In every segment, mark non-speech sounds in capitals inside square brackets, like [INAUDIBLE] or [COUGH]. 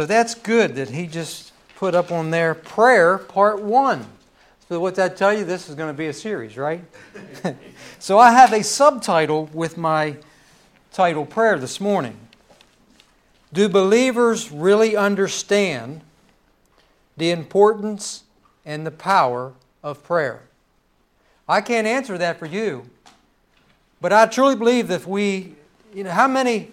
So that's good that he just put up on there prayer part one. So what that tell you? This is going to be a series, right? [LAUGHS] so I have a subtitle with my title prayer this morning. Do believers really understand the importance and the power of prayer? I can't answer that for you, but I truly believe that if we, you know, how many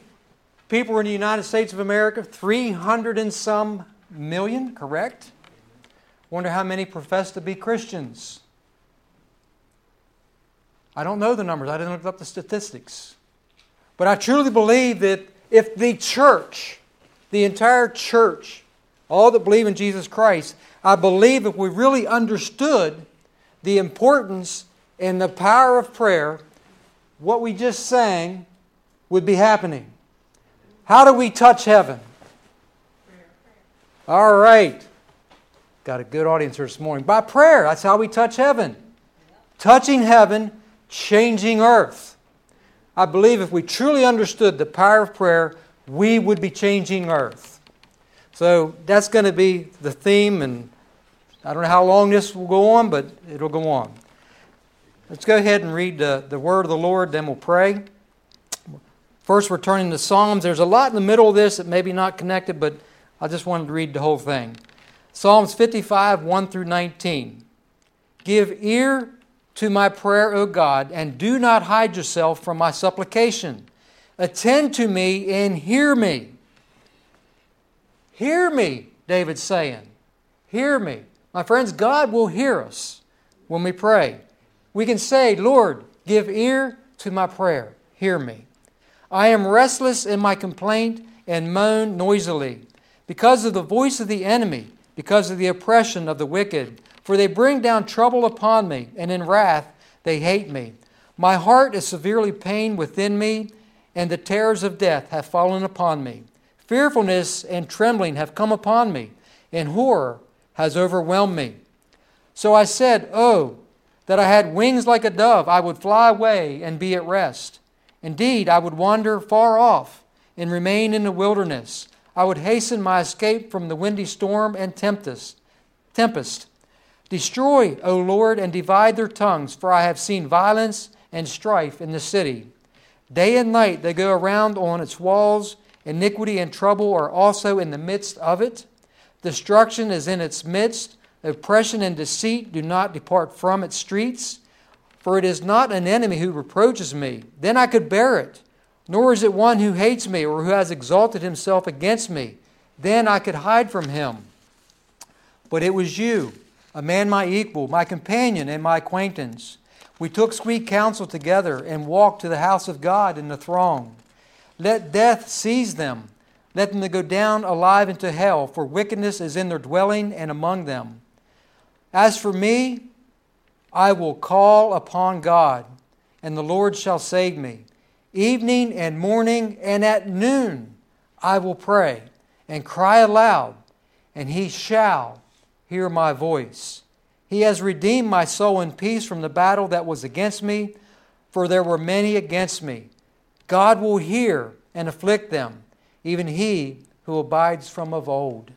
people in the United States of America, 300 and some million, correct? Wonder how many profess to be Christians. I don't know the numbers, I didn't look up the statistics. But I truly believe that if the church, the entire church, all that believe in Jesus Christ, I believe if we really understood the importance and the power of prayer, what we just sang would be happening. How do we touch heaven? All right. Got a good audience here this morning. By prayer. That's how we touch heaven. Touching heaven, changing earth. I believe if we truly understood the power of prayer, we would be changing earth. So that's going to be the theme, and I don't know how long this will go on, but it'll go on. Let's go ahead and read the, the word of the Lord, then we'll pray. First, we're turning to Psalms. There's a lot in the middle of this that may be not connected, but I just wanted to read the whole thing. Psalms 55, 1 through 19. Give ear to my prayer, O God, and do not hide yourself from my supplication. Attend to me and hear me. Hear me, David's saying. Hear me. My friends, God will hear us when we pray. We can say, Lord, give ear to my prayer. Hear me. I am restless in my complaint and moan noisily because of the voice of the enemy, because of the oppression of the wicked. For they bring down trouble upon me, and in wrath they hate me. My heart is severely pained within me, and the terrors of death have fallen upon me. Fearfulness and trembling have come upon me, and horror has overwhelmed me. So I said, Oh, that I had wings like a dove, I would fly away and be at rest. Indeed, I would wander far off and remain in the wilderness. I would hasten my escape from the windy storm and tempest. Tempest. Destroy, O Lord, and divide their tongues, for I have seen violence and strife in the city. Day and night they go around on its walls. Iniquity and trouble are also in the midst of it. Destruction is in its midst. Oppression and deceit do not depart from its streets. For it is not an enemy who reproaches me, then I could bear it. Nor is it one who hates me or who has exalted himself against me, then I could hide from him. But it was you, a man my equal, my companion, and my acquaintance. We took sweet counsel together and walked to the house of God in the throng. Let death seize them. Let them go down alive into hell, for wickedness is in their dwelling and among them. As for me, I will call upon God, and the Lord shall save me. Evening and morning and at noon I will pray and cry aloud, and he shall hear my voice. He has redeemed my soul in peace from the battle that was against me, for there were many against me. God will hear and afflict them, even he who abides from of old.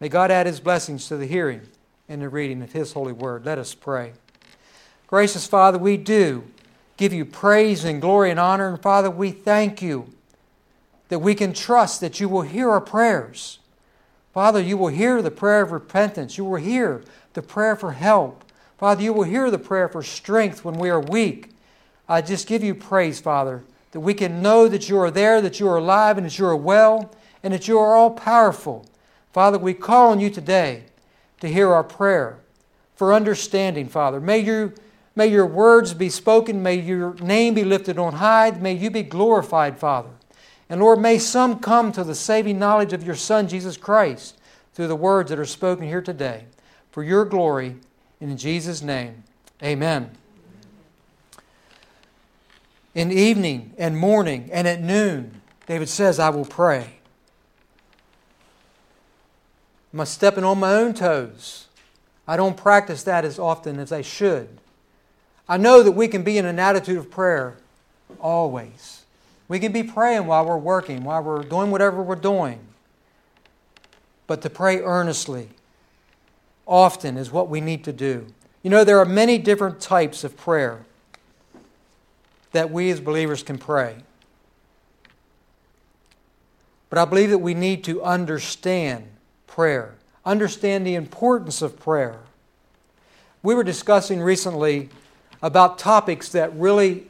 May God add his blessings to the hearing and the reading of his holy word. Let us pray. Gracious Father, we do give you praise and glory and honor. And Father, we thank you that we can trust that you will hear our prayers. Father, you will hear the prayer of repentance. You will hear the prayer for help. Father, you will hear the prayer for strength when we are weak. I just give you praise, Father, that we can know that you are there, that you are alive, and that you are well, and that you are all powerful. Father, we call on you today to hear our prayer for understanding, Father. May you May your words be spoken. May your name be lifted on high. May you be glorified, Father. And Lord, may some come to the saving knowledge of your Son, Jesus Christ, through the words that are spoken here today. For your glory, in Jesus' name, amen. In evening and morning and at noon, David says, I will pray. Am I stepping on my own toes? I don't practice that as often as I should. I know that we can be in an attitude of prayer always. We can be praying while we're working, while we're doing whatever we're doing. but to pray earnestly often is what we need to do. You know, there are many different types of prayer that we as believers can pray. But I believe that we need to understand prayer, understand the importance of prayer. We were discussing recently about topics that really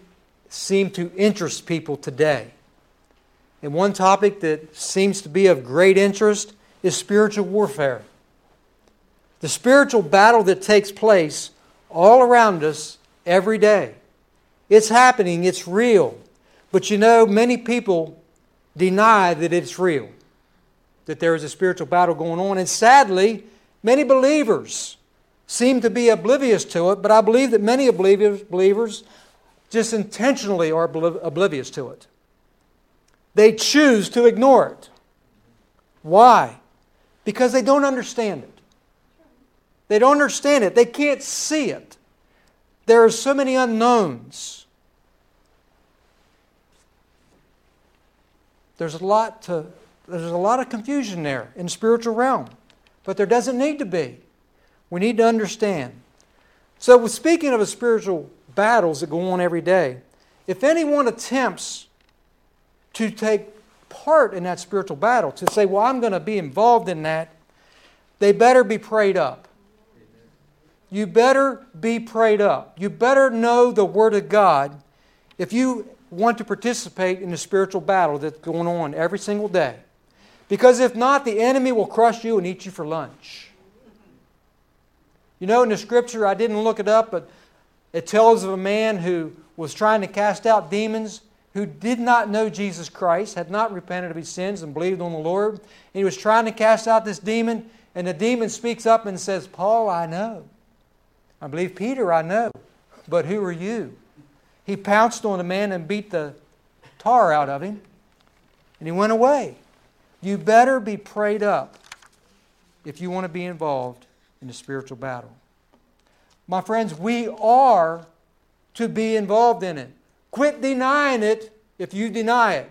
seem to interest people today. And one topic that seems to be of great interest is spiritual warfare. The spiritual battle that takes place all around us every day. It's happening, it's real. But you know, many people deny that it's real, that there is a spiritual battle going on. And sadly, many believers seem to be oblivious to it, but I believe that many believers just intentionally are oblivious to it. They choose to ignore it. Why? Because they don't understand it. They don't understand it. They can't see it. There are so many unknowns. There's a lot to there's a lot of confusion there in the spiritual realm. But there doesn't need to be. We need to understand. So speaking of the spiritual battles that go on every day, if anyone attempts to take part in that spiritual battle, to say, well, I'm going to be involved in that, they better be prayed up. You better be prayed up. You better know the Word of God if you want to participate in the spiritual battle that's going on every single day. Because if not, the enemy will crush you and eat you for lunch. You know, in the scripture, I didn't look it up, but it tells of a man who was trying to cast out demons who did not know Jesus Christ, had not repented of his sins and believed on the Lord. And he was trying to cast out this demon, and the demon speaks up and says, Paul, I know. I believe Peter, I know. But who are you? He pounced on the man and beat the tar out of him, and he went away. You better be prayed up if you want to be involved in the spiritual battle. My friends, we are to be involved in it. Quit denying it if you deny it.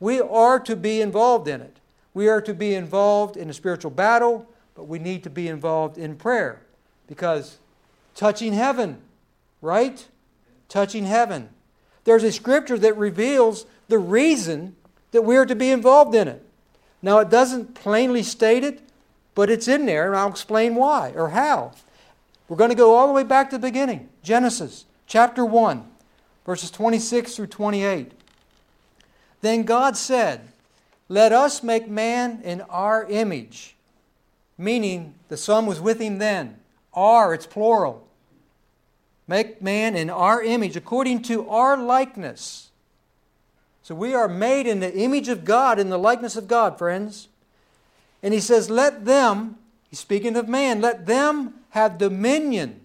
We are to be involved in it. We are to be involved in the spiritual battle, but we need to be involved in prayer because touching heaven, right? Touching heaven. There's a scripture that reveals the reason that we are to be involved in it. Now, it doesn't plainly state it, but it's in there, and I'll explain why or how. We're going to go all the way back to the beginning Genesis chapter 1, verses 26 through 28. Then God said, Let us make man in our image, meaning the Son was with him then. Our, it's plural. Make man in our image, according to our likeness. So we are made in the image of God, in the likeness of God, friends. And he says, Let them, he's speaking of man, let them have dominion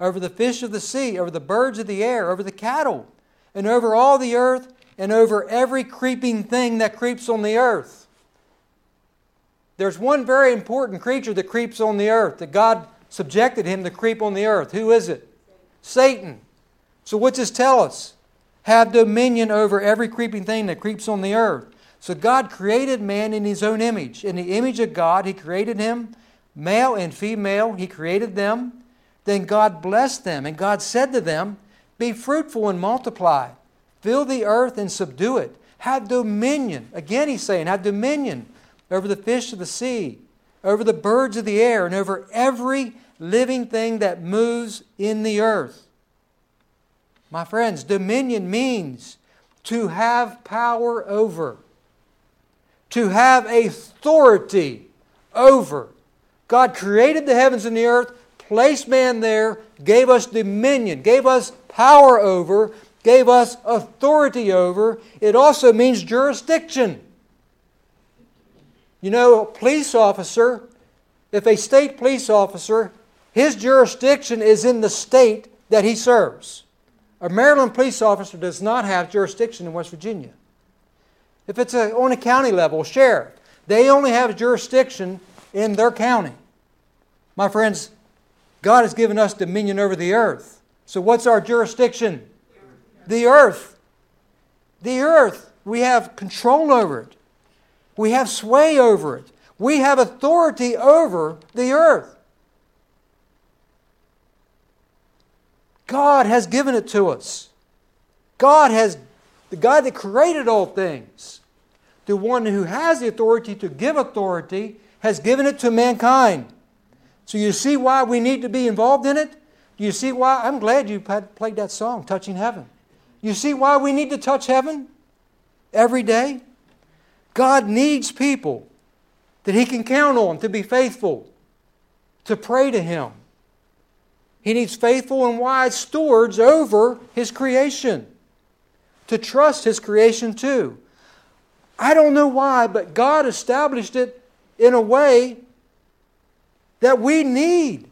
over the fish of the sea, over the birds of the air, over the cattle, and over all the earth, and over every creeping thing that creeps on the earth. There's one very important creature that creeps on the earth that God subjected him to creep on the earth. Who is it? Satan. So, what's this tell us? Have dominion over every creeping thing that creeps on the earth. So, God created man in his own image. In the image of God, he created him, male and female, he created them. Then God blessed them, and God said to them, Be fruitful and multiply, fill the earth and subdue it. Have dominion. Again, he's saying, Have dominion over the fish of the sea, over the birds of the air, and over every living thing that moves in the earth. My friends, dominion means to have power over, to have authority over. God created the heavens and the earth, placed man there, gave us dominion, gave us power over, gave us authority over. It also means jurisdiction. You know, a police officer, if a state police officer his jurisdiction is in the state that he serves. A Maryland police officer does not have jurisdiction in West Virginia. If it's a, on a county level, sheriff, they only have jurisdiction in their county. My friends, God has given us dominion over the earth. So, what's our jurisdiction? The earth. The earth. We have control over it, we have sway over it. We have authority over the earth. God has given it to us. God has, the God that created all things, the one who has the authority to give authority, has given it to mankind. So you see why we need to be involved in it? You see why? I'm glad you played that song, Touching Heaven. You see why we need to touch heaven every day? God needs people that He can count on to be faithful, to pray to Him. He needs faithful and wise stewards over His creation, to trust His creation too. I don't know why, but God established it in a way that we need.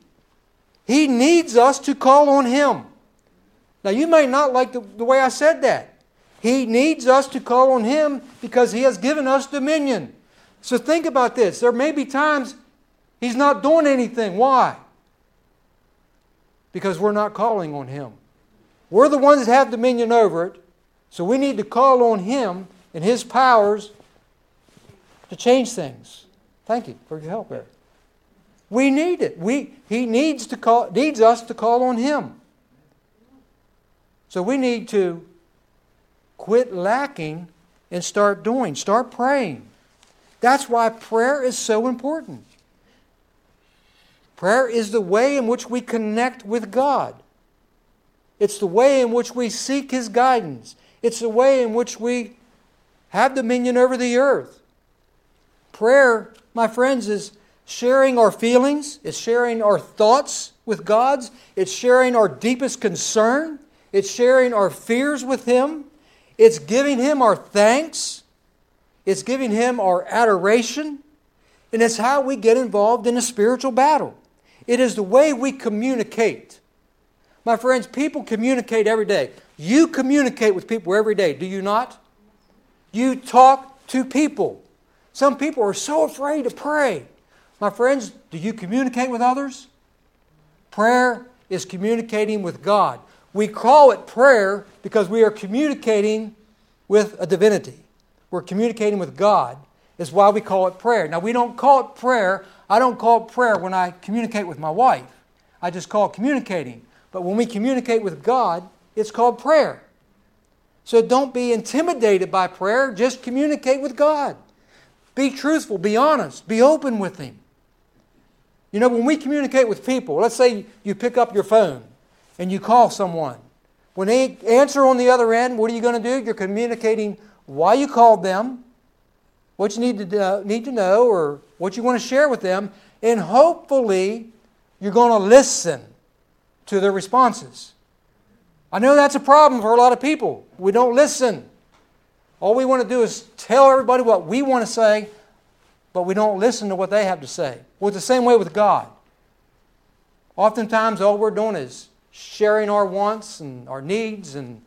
He needs us to call on Him. Now, you may not like the, the way I said that. He needs us to call on Him because He has given us dominion. So think about this. There may be times He's not doing anything. Why? Because we're not calling on Him. We're the ones that have dominion over it, so we need to call on Him and His powers to change things. Thank you for your help there. We need it. We, he needs, to call, needs us to call on Him. So we need to quit lacking and start doing, start praying. That's why prayer is so important. Prayer is the way in which we connect with God. It's the way in which we seek His guidance. It's the way in which we have dominion over the earth. Prayer, my friends, is sharing our feelings, it's sharing our thoughts with God's, it's sharing our deepest concern, it's sharing our fears with Him. It's giving Him our thanks. It's giving Him our adoration. And it's how we get involved in a spiritual battle. It is the way we communicate. My friends, people communicate every day. You communicate with people every day, do you not? You talk to people. Some people are so afraid to pray. My friends, do you communicate with others? Prayer is communicating with God. We call it prayer because we are communicating with a divinity. We're communicating with God, is why we call it prayer. Now, we don't call it prayer. I don't call it prayer when I communicate with my wife. I just call it communicating. But when we communicate with God, it's called prayer. So don't be intimidated by prayer. Just communicate with God. Be truthful, be honest, be open with Him. You know, when we communicate with people, let's say you pick up your phone and you call someone. When they answer on the other end, what are you going to do? You're communicating why you called them, what you need to, uh, need to know, or what you want to share with them, and hopefully you're going to listen to their responses. I know that's a problem for a lot of people. We don't listen. All we want to do is tell everybody what we want to say, but we don't listen to what they have to say. Well, it's the same way with God. Oftentimes, all we're doing is sharing our wants and our needs and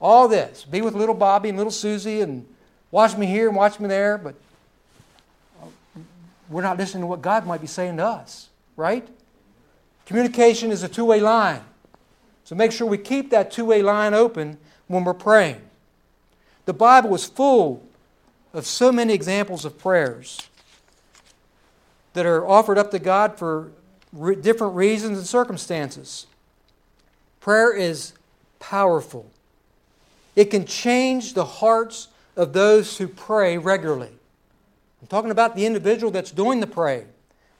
all this. Be with little Bobby and little Susie and watch me here and watch me there, but we're not listening to what God might be saying to us, right? Communication is a two way line. So make sure we keep that two way line open when we're praying. The Bible is full of so many examples of prayers that are offered up to God for different reasons and circumstances. Prayer is powerful. It can change the hearts of those who pray regularly. I'm talking about the individual that's doing the praying.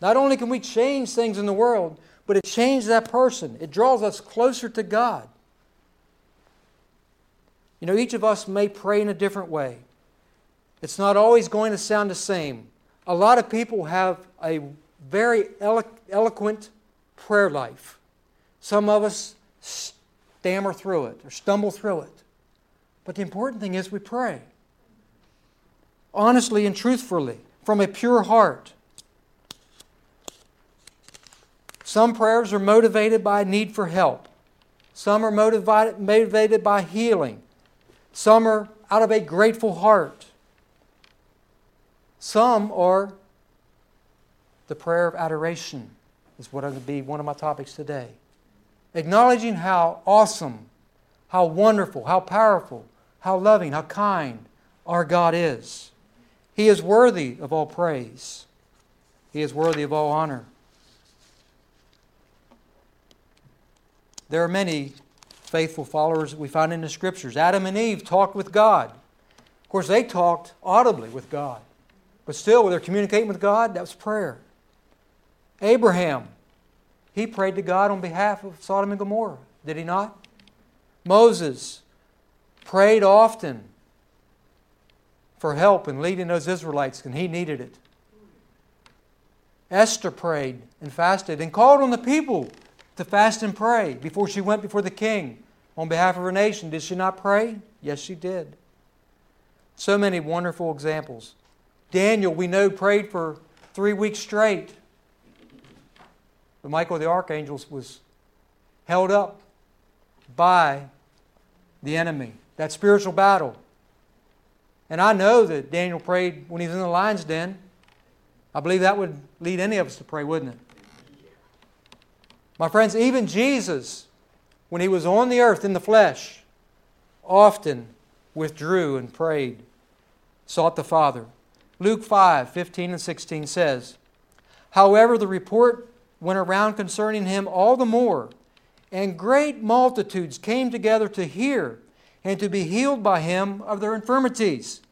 Not only can we change things in the world, but it changes that person. It draws us closer to God. You know, each of us may pray in a different way. It's not always going to sound the same. A lot of people have a very elo- eloquent prayer life. Some of us stammer through it or stumble through it. But the important thing is we pray honestly and truthfully from a pure heart. Some prayers are motivated by a need for help. Some are motivated, motivated by healing. Some are out of a grateful heart. Some are the prayer of adoration, is what going to be one of my topics today acknowledging how awesome, how wonderful, how powerful, how loving, how kind our God is. He is worthy of all praise. He is worthy of all honor. There are many faithful followers that we find in the scriptures. Adam and Eve talked with God. Of course, they talked audibly with God, but still, when they're communicating with God, that was prayer. Abraham, he prayed to God on behalf of Sodom and Gomorrah, did he not? Moses prayed often for help in leading those Israelites, and he needed it. Esther prayed and fasted and called on the people to fast and pray before she went before the king on behalf of her nation. Did she not pray? Yes, she did. So many wonderful examples. Daniel, we know, prayed for three weeks straight. But Michael the archangel was held up by the enemy, that spiritual battle. And I know that Daniel prayed when he was in the lion's den. I believe that would lead any of us to pray, wouldn't it? My friends, even Jesus, when he was on the earth in the flesh, often withdrew and prayed, sought the Father. Luke 5 15 and 16 says, However, the report went around concerning him all the more, and great multitudes came together to hear and to be healed by him of their infirmities.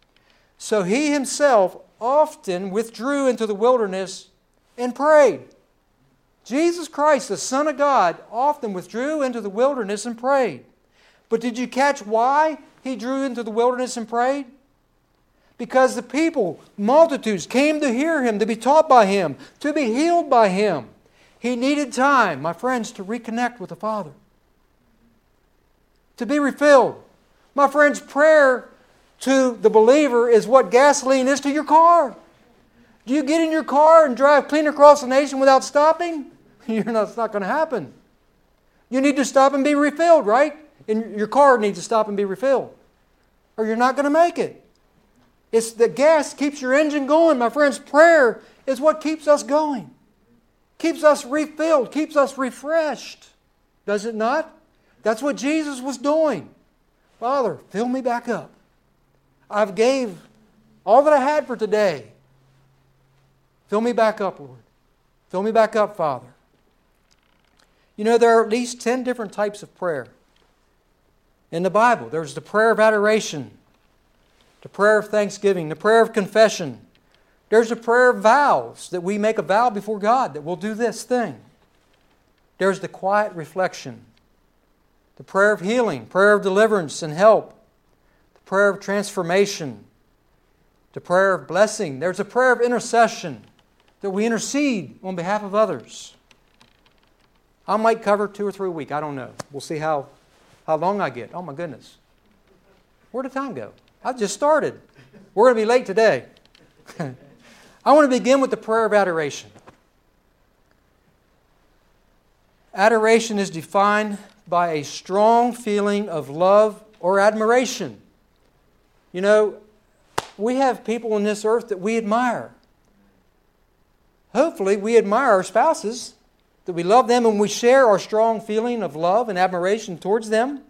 So he himself often withdrew into the wilderness and prayed. Jesus Christ, the Son of God, often withdrew into the wilderness and prayed. But did you catch why he drew into the wilderness and prayed? Because the people, multitudes, came to hear him, to be taught by him, to be healed by him. He needed time, my friends, to reconnect with the Father, to be refilled. My friends, prayer to the believer is what gasoline is to your car. Do you get in your car and drive clean across the nation without stopping? [LAUGHS] You're not, it's not going to happen. You need to stop and be refilled, right? And your car needs to stop and be refilled, or you're not going to make it. It's the gas keeps your engine going, my friends. Prayer is what keeps us going, keeps us refilled, keeps us refreshed. Does it not? That's what Jesus was doing. Father, fill me back up. I've gave all that I had for today. Fill me back up, Lord. Fill me back up, Father. You know, there are at least 10 different types of prayer in the Bible. There's the prayer of adoration, the prayer of thanksgiving, the prayer of confession. There's a prayer of vows that we make a vow before God that we'll do this thing. There's the quiet reflection, the prayer of healing, prayer of deliverance and help, the prayer of transformation, the prayer of blessing. There's a prayer of intercession that we intercede on behalf of others. I might cover two or three a week. I don't know. We'll see how, how long I get. Oh, my goodness. Where did time go? I just started. We're going to be late today. [LAUGHS] I want to begin with the prayer of adoration. Adoration is defined by a strong feeling of love or admiration. You know, we have people on this earth that we admire. Hopefully, we admire our spouses that we love them and we share our strong feeling of love and admiration towards them.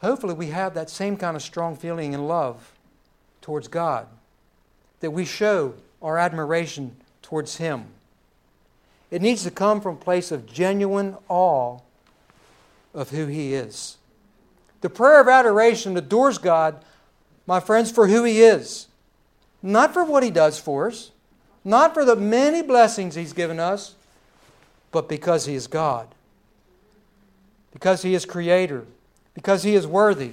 Hopefully, we have that same kind of strong feeling and love towards God, that we show our admiration towards Him. It needs to come from a place of genuine awe of who He is. The prayer of adoration adores God, my friends, for who He is. Not for what He does for us, not for the many blessings He's given us, but because He is God, because He is Creator, because He is worthy,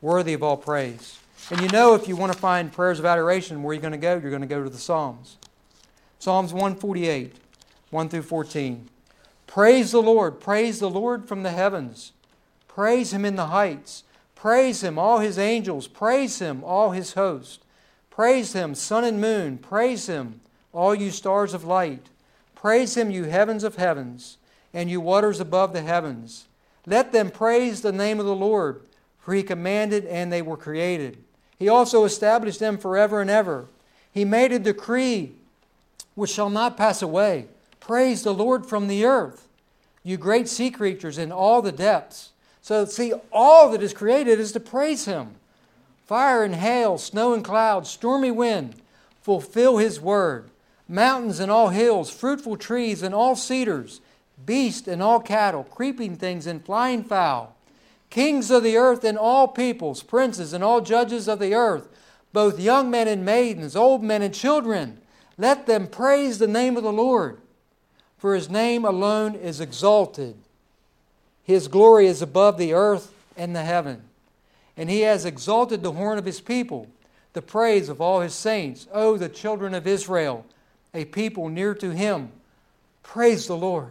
worthy of all praise. And you know, if you want to find prayers of adoration, where are you going to go? You're going to go to the Psalms. Psalms 148, 1 through 14. Praise the Lord, praise the Lord from the heavens. Praise Him in the heights. Praise Him, all His angels. Praise Him, all His host. Praise him, sun and moon. Praise him, all you stars of light. Praise him, you heavens of heavens, and you waters above the heavens. Let them praise the name of the Lord, for he commanded and they were created. He also established them forever and ever. He made a decree which shall not pass away. Praise the Lord from the earth, you great sea creatures in all the depths. So, see, all that is created is to praise him Fire and hail, snow and clouds, stormy wind, fulfill his word. Mountains and all hills, fruitful trees and all cedars, beast and all cattle, creeping things and flying fowl, kings of the earth and all peoples, princes and all judges of the earth, both young men and maidens, old men and children, let them praise the name of the Lord, for his name alone is exalted. His glory is above the earth and the heaven. And he has exalted the horn of his people, the praise of all his saints. O the children of Israel, a people near to him. Praise the Lord.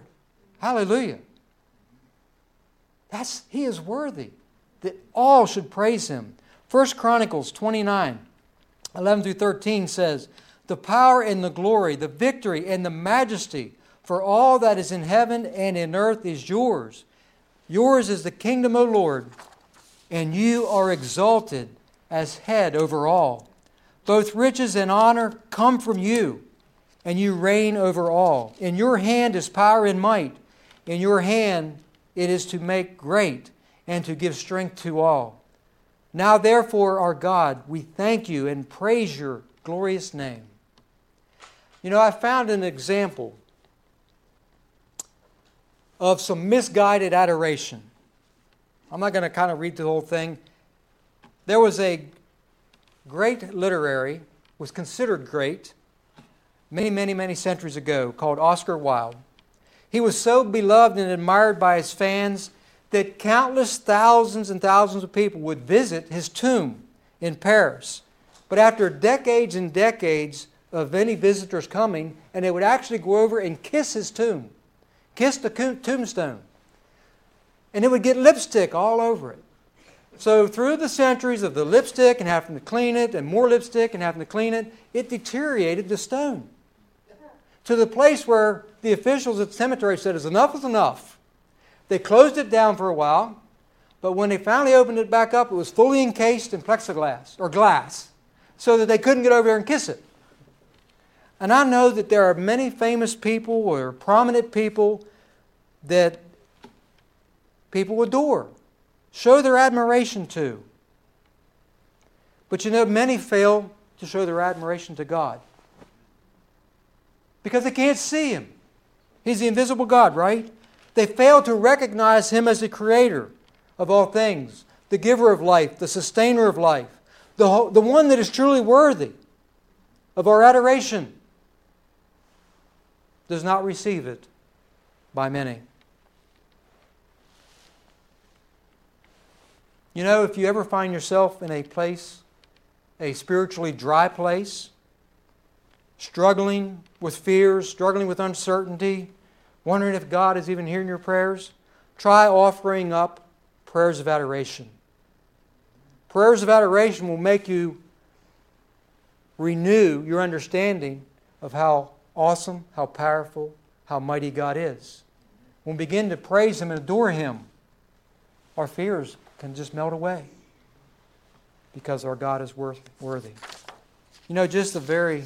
Hallelujah. That's he is worthy that all should praise him. 1 Chronicles 29, 11 through 13 says, The power and the glory, the victory and the majesty for all that is in heaven and in earth is yours. Yours is the kingdom, O Lord, and you are exalted as head over all. Both riches and honor come from you, and you reign over all. In your hand is power and might. In your hand it is to make great and to give strength to all. Now, therefore, our God, we thank you and praise your glorious name. You know, I found an example of some misguided adoration. I'm not going to kind of read the whole thing. There was a great literary, was considered great, many, many, many centuries ago, called Oscar Wilde. He was so beloved and admired by his fans that countless thousands and thousands of people would visit his tomb in Paris. But after decades and decades of any visitors coming, and they would actually go over and kiss his tomb, kiss the tombstone and it would get lipstick all over it. So, through the centuries of the lipstick and having to clean it, and more lipstick and having to clean it, it deteriorated the stone to the place where the officials at the cemetery said, is Enough is enough. They closed it down for a while, but when they finally opened it back up, it was fully encased in plexiglass or glass so that they couldn't get over there and kiss it. And I know that there are many famous people or prominent people that people adore, show their admiration to. But you know, many fail to show their admiration to God because they can't see Him. He's the invisible God, right? They fail to recognize Him as the creator of all things, the giver of life, the sustainer of life, the, the one that is truly worthy of our adoration. Does not receive it by many. You know, if you ever find yourself in a place, a spiritually dry place, struggling with fears, struggling with uncertainty, wondering if God is even hearing your prayers, try offering up prayers of adoration. Prayers of adoration will make you renew your understanding of how awesome, how powerful, how mighty God is. When we begin to praise Him and adore Him, our fears can just melt away because our God is worth, worthy. You know, just a very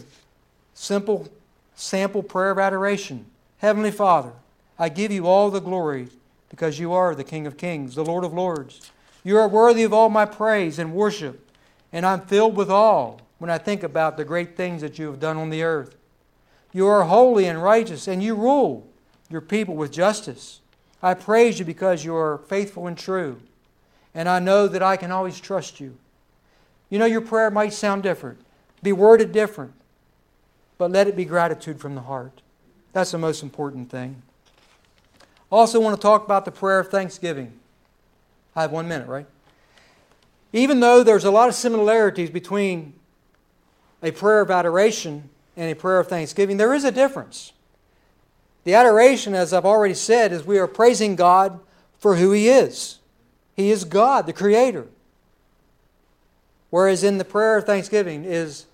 simple sample prayer of adoration. Heavenly Father, I give you all the glory because you are the King of Kings, the Lord of Lords. You are worthy of all my praise and worship, and I'm filled with awe when I think about the great things that you have done on the earth. You are holy and righteous, and you rule your people with justice. I praise you because you are faithful and true and I know that I can always trust you. You know, your prayer might sound different, be worded different, but let it be gratitude from the heart. That's the most important thing. I also want to talk about the prayer of thanksgiving. I have one minute, right? Even though there's a lot of similarities between a prayer of adoration and a prayer of thanksgiving, there is a difference. The adoration, as I've already said, is we are praising God for who He is. He is God, the Creator. Whereas in the prayer of thanksgiving is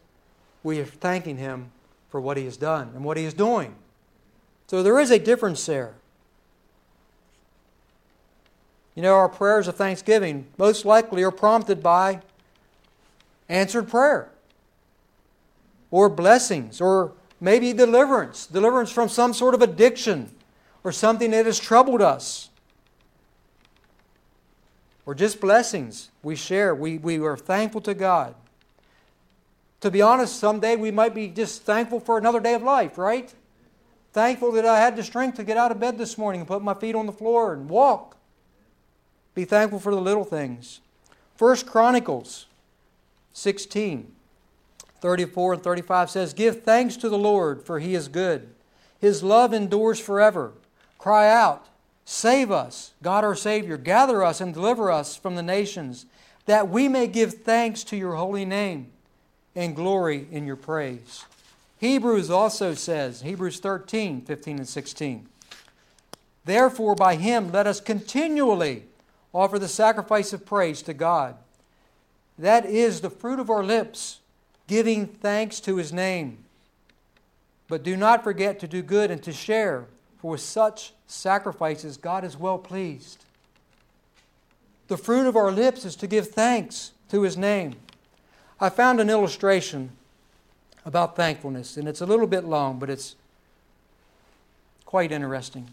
we are thanking Him for what He has done and what He is doing. So there is a difference there. You know, our prayers of thanksgiving most likely are prompted by answered prayer or blessings or maybe deliverance, deliverance from some sort of addiction or something that has troubled us or just blessings we share. We, we are thankful to God. To be honest, someday we might be just thankful for another day of life, right? Thankful that I had the strength to get out of bed this morning and put my feet on the floor and walk. Be thankful for the little things. First Chronicles 16, 34 and 35 says, Give thanks to the Lord, for he is good. His love endures forever. Cry out, Save us, God our Savior. Gather us and deliver us from the nations, that we may give thanks to your holy name and glory in your praise. Hebrews also says, Hebrews 13, 15 and 16, Therefore, by him let us continually offer the sacrifice of praise to God. That is the fruit of our lips, giving thanks to his name. But do not forget to do good and to share, for with such sacrifices God is well pleased. The fruit of our lips is to give thanks to his name. I found an illustration about thankfulness, and it's a little bit long, but it's quite interesting.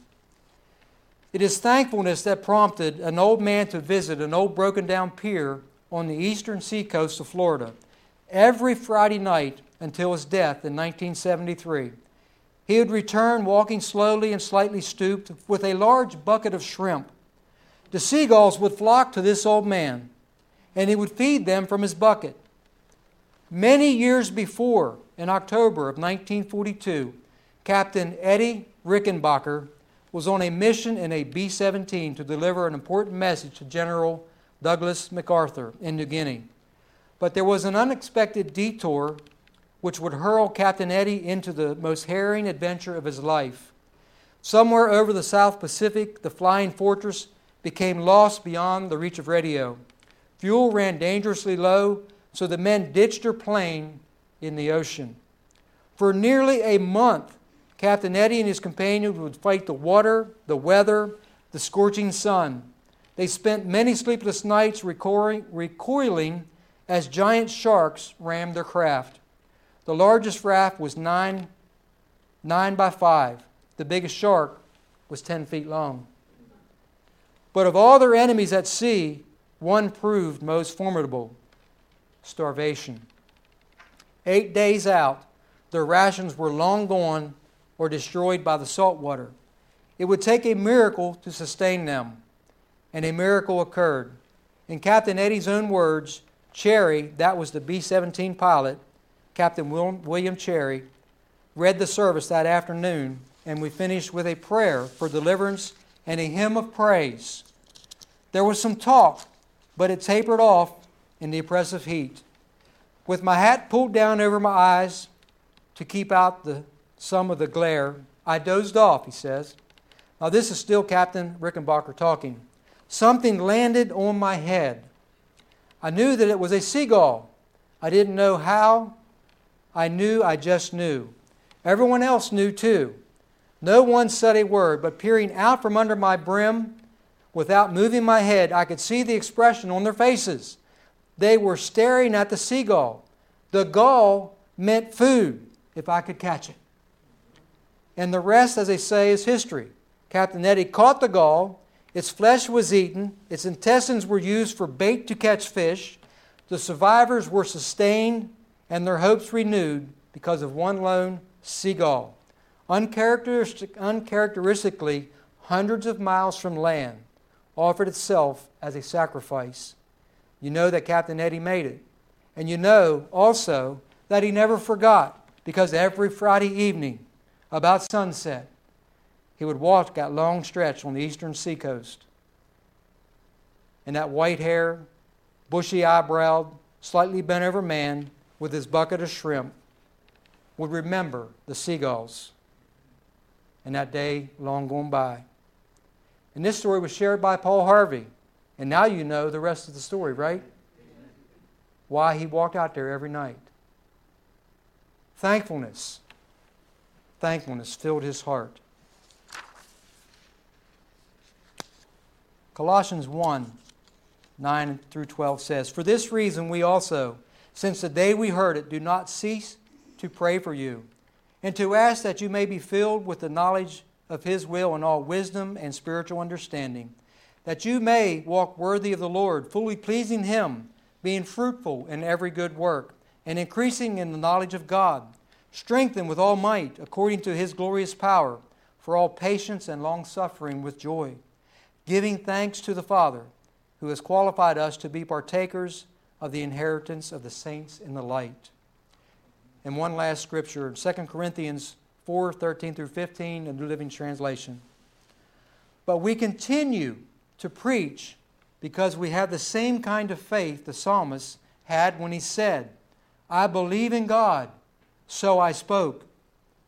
It is thankfulness that prompted an old man to visit an old broken down pier on the eastern seacoast of Florida every Friday night until his death in 1973. He would return walking slowly and slightly stooped with a large bucket of shrimp. The seagulls would flock to this old man, and he would feed them from his bucket. Many years before, in October of 1942, Captain Eddie Rickenbacker was on a mission in a B 17 to deliver an important message to General Douglas MacArthur in New Guinea. But there was an unexpected detour which would hurl Captain Eddie into the most harrowing adventure of his life. Somewhere over the South Pacific, the flying fortress became lost beyond the reach of radio. Fuel ran dangerously low, so the men ditched their plane in the ocean. For nearly a month, Captain Eddie and his companions would fight the water, the weather, the scorching sun. They spent many sleepless nights recoiling as giant sharks rammed their craft. The largest raft was nine, nine by five. The biggest shark was 10 feet long. But of all their enemies at sea, one proved most formidable starvation. Eight days out, their rations were long gone or destroyed by the salt water. It would take a miracle to sustain them, and a miracle occurred. In Captain Eddie's own words, Cherry, that was the B 17 pilot, Captain William Cherry, read the service that afternoon, and we finished with a prayer for deliverance and a hymn of praise. There was some talk, but it tapered off in the oppressive heat. With my hat pulled down over my eyes to keep out the some of the glare. I dozed off, he says. Now, this is still Captain Rickenbacker talking. Something landed on my head. I knew that it was a seagull. I didn't know how. I knew, I just knew. Everyone else knew too. No one said a word, but peering out from under my brim, without moving my head, I could see the expression on their faces. They were staring at the seagull. The gull meant food, if I could catch it and the rest, as they say, is history. Captain Eddie caught the gull, its flesh was eaten, its intestines were used for bait to catch fish, the survivors were sustained, and their hopes renewed because of one lone seagull. Uncharacteristic, uncharacteristically, hundreds of miles from land, offered itself as a sacrifice. You know that Captain Eddie made it. And you know also that he never forgot because every Friday evening about sunset, he would walk that long stretch on the eastern seacoast. And that white hair, bushy eyebrowed, slightly bent over man with his bucket of shrimp would remember the seagulls and that day long gone by. And this story was shared by Paul Harvey. And now you know the rest of the story, right? Why he walked out there every night. Thankfulness thankfulness filled his heart. Colossians 1 9 through 12 says, For this reason we also, since the day we heard it, do not cease to pray for you, and to ask that you may be filled with the knowledge of his will and all wisdom and spiritual understanding, that you may walk worthy of the Lord, fully pleasing Him, being fruitful in every good work, and increasing in the knowledge of God, strengthened with all might, according to His glorious power, for all patience and long suffering with joy, giving thanks to the Father, who has qualified us to be partakers of the inheritance of the saints in the light. And one last scripture, 2 Corinthians 4 13 through 15, a New Living Translation. But we continue to preach because we have the same kind of faith the psalmist had when he said, I believe in God, so I spoke.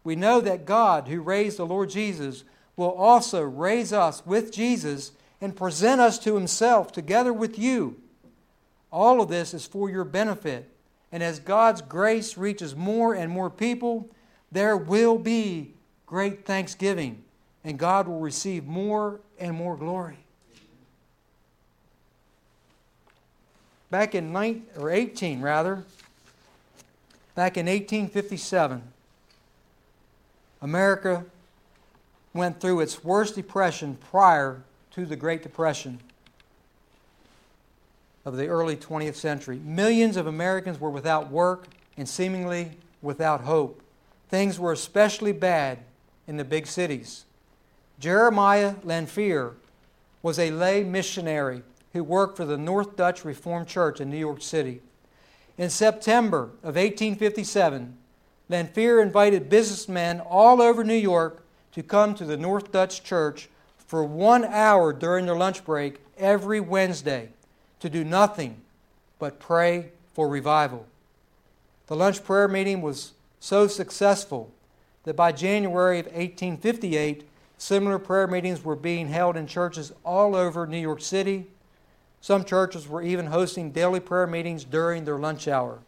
We know that God, who raised the Lord Jesus, will also raise us with Jesus and present us to himself together with you. All of this is for your benefit. And as God's grace reaches more and more people, there will be great thanksgiving, and God will receive more and more glory. back in 19, or 18 rather, back in 1857, America went through its worst depression prior to the Great Depression of the early 20th century. Millions of Americans were without work and seemingly without hope. Things were especially bad in the big cities. Jeremiah Lanphier was a lay missionary who worked for the North Dutch Reformed Church in New York City. In September of 1857, Lanphier invited businessmen all over New York to come to the North Dutch Church for one hour during their lunch break every Wednesday to do nothing but pray for revival. The lunch prayer meeting was so successful that by January of 1858, similar prayer meetings were being held in churches all over New York City, some churches were even hosting daily prayer meetings during their lunch hour.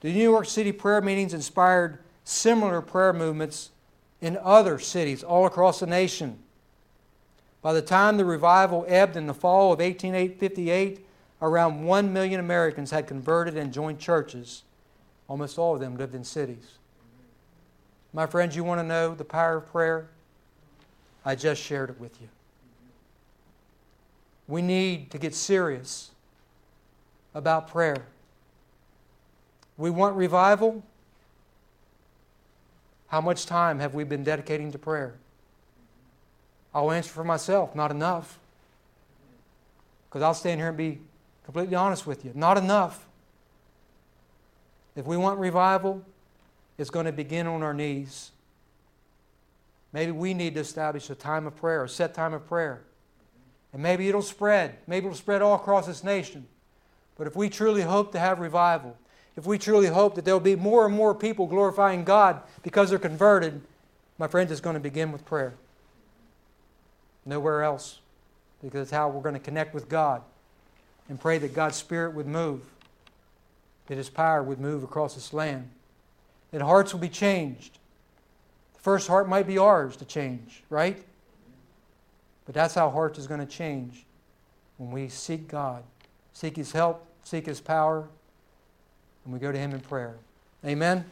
The New York City prayer meetings inspired similar prayer movements in other cities all across the nation. By the time the revival ebbed in the fall of 1858, around 1 million Americans had converted and joined churches. Almost all of them lived in cities. My friends, you want to know the power of prayer? I just shared it with you. We need to get serious about prayer. We want revival. How much time have we been dedicating to prayer? I'll answer for myself not enough. Because I'll stand here and be completely honest with you. Not enough. If we want revival, it's going to begin on our knees. Maybe we need to establish a time of prayer, a set time of prayer. And maybe it'll spread. Maybe it'll spread all across this nation. But if we truly hope to have revival, if we truly hope that there'll be more and more people glorifying God because they're converted, my friends, it's going to begin with prayer. Nowhere else. Because it's how we're going to connect with God and pray that God's Spirit would move, that His power would move across this land, that hearts will be changed. The first heart might be ours to change, right? But that's how hearts is going to change when we seek God, seek His help, seek His power, and we go to Him in prayer. Amen.